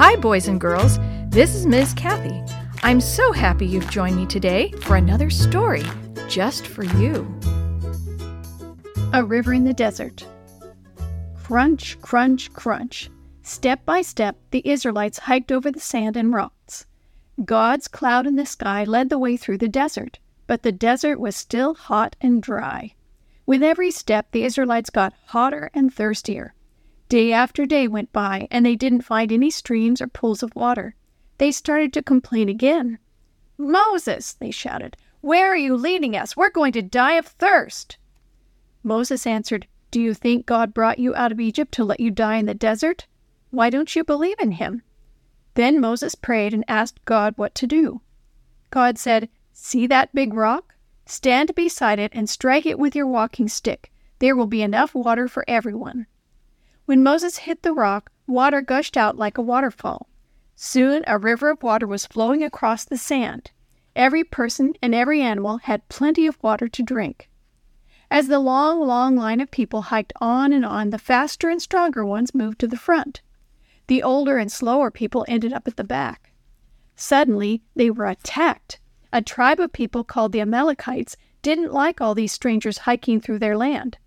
Hi, boys and girls. This is Ms. Kathy. I'm so happy you've joined me today for another story just for you. A River in the Desert. Crunch, crunch, crunch. Step by step, the Israelites hiked over the sand and rocks. God's cloud in the sky led the way through the desert, but the desert was still hot and dry. With every step, the Israelites got hotter and thirstier. Day after day went by, and they didn't find any streams or pools of water. They started to complain again. Moses, they shouted, where are you leading us? We're going to die of thirst. Moses answered, Do you think God brought you out of Egypt to let you die in the desert? Why don't you believe in him? Then Moses prayed and asked God what to do. God said, See that big rock? Stand beside it and strike it with your walking stick. There will be enough water for everyone. When Moses hit the rock, water gushed out like a waterfall. Soon a river of water was flowing across the sand. Every person and every animal had plenty of water to drink. As the long, long line of people hiked on and on, the faster and stronger ones moved to the front. The older and slower people ended up at the back. Suddenly, they were attacked. A tribe of people called the Amalekites didn't like all these strangers hiking through their land.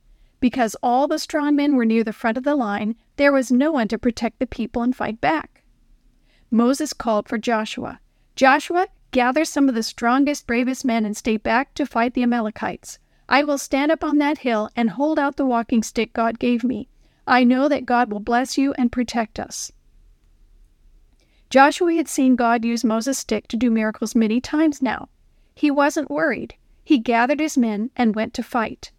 Because all the strong men were near the front of the line, there was no one to protect the people and fight back. Moses called for Joshua. Joshua, gather some of the strongest, bravest men and stay back to fight the Amalekites. I will stand up on that hill and hold out the walking stick God gave me. I know that God will bless you and protect us. Joshua had seen God use Moses' stick to do miracles many times now. He wasn't worried. He gathered his men and went to fight.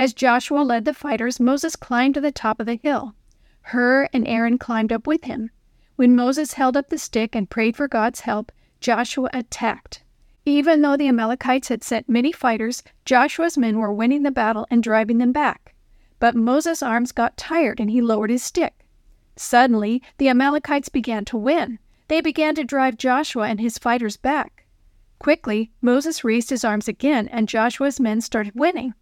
As Joshua led the fighters, Moses climbed to the top of the hill. Hur and Aaron climbed up with him. When Moses held up the stick and prayed for God's help, Joshua attacked. Even though the Amalekites had sent many fighters, Joshua's men were winning the battle and driving them back. But Moses' arms got tired and he lowered his stick. Suddenly, the Amalekites began to win. They began to drive Joshua and his fighters back. Quickly, Moses raised his arms again, and Joshua's men started winning.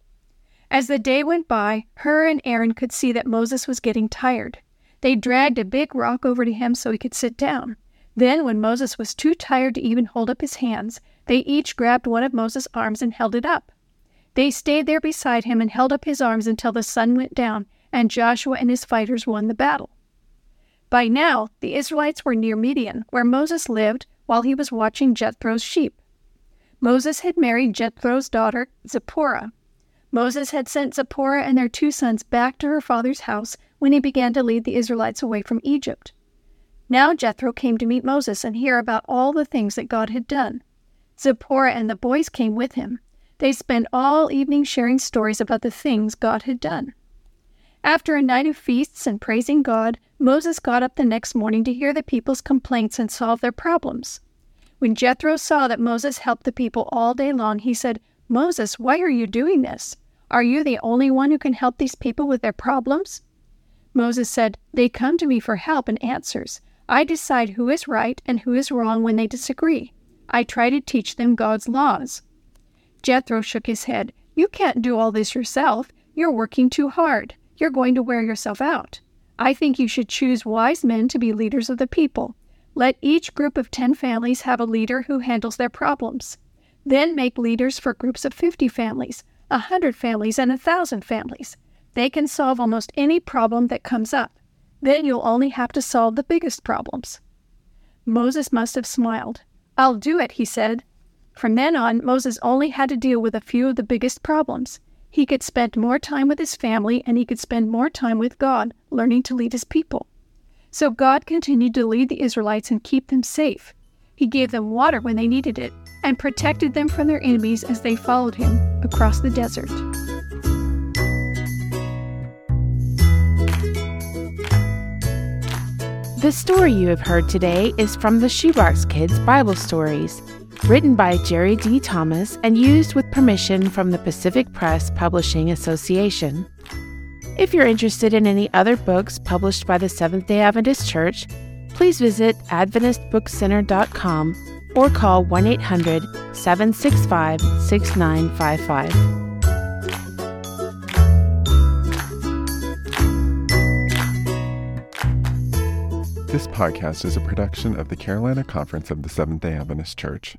As the day went by, Hur and Aaron could see that Moses was getting tired. They dragged a big rock over to him so he could sit down. Then, when Moses was too tired to even hold up his hands, they each grabbed one of Moses' arms and held it up. They stayed there beside him and held up his arms until the sun went down and Joshua and his fighters won the battle. By now, the Israelites were near Midian, where Moses lived while he was watching Jethro's sheep. Moses had married Jethro's daughter, Zipporah. Moses had sent Zipporah and their two sons back to her father's house when he began to lead the Israelites away from Egypt. Now Jethro came to meet Moses and hear about all the things that God had done. Zipporah and the boys came with him. They spent all evening sharing stories about the things God had done. After a night of feasts and praising God, Moses got up the next morning to hear the people's complaints and solve their problems. When Jethro saw that Moses helped the people all day long, he said, Moses, why are you doing this? Are you the only one who can help these people with their problems? Moses said, They come to me for help and answers. I decide who is right and who is wrong when they disagree. I try to teach them God's laws. Jethro shook his head. You can't do all this yourself. You're working too hard. You're going to wear yourself out. I think you should choose wise men to be leaders of the people. Let each group of 10 families have a leader who handles their problems. Then make leaders for groups of 50 families, a 100 families, and a 1,000 families. They can solve almost any problem that comes up. Then you'll only have to solve the biggest problems. Moses must have smiled. I'll do it, he said. From then on, Moses only had to deal with a few of the biggest problems. He could spend more time with his family and he could spend more time with God, learning to lead his people. So God continued to lead the Israelites and keep them safe. He gave them water when they needed it and protected them from their enemies as they followed him across the desert. The story you have heard today is from the Shoebox Kids Bible Stories written by Jerry D. Thomas and used with permission from the Pacific Press Publishing Association. If you're interested in any other books published by the Seventh day Adventist Church, please visit AdventistBookCenter.com or call 1 800 765 6955. This podcast is a production of the Carolina Conference of the Seventh day Adventist Church.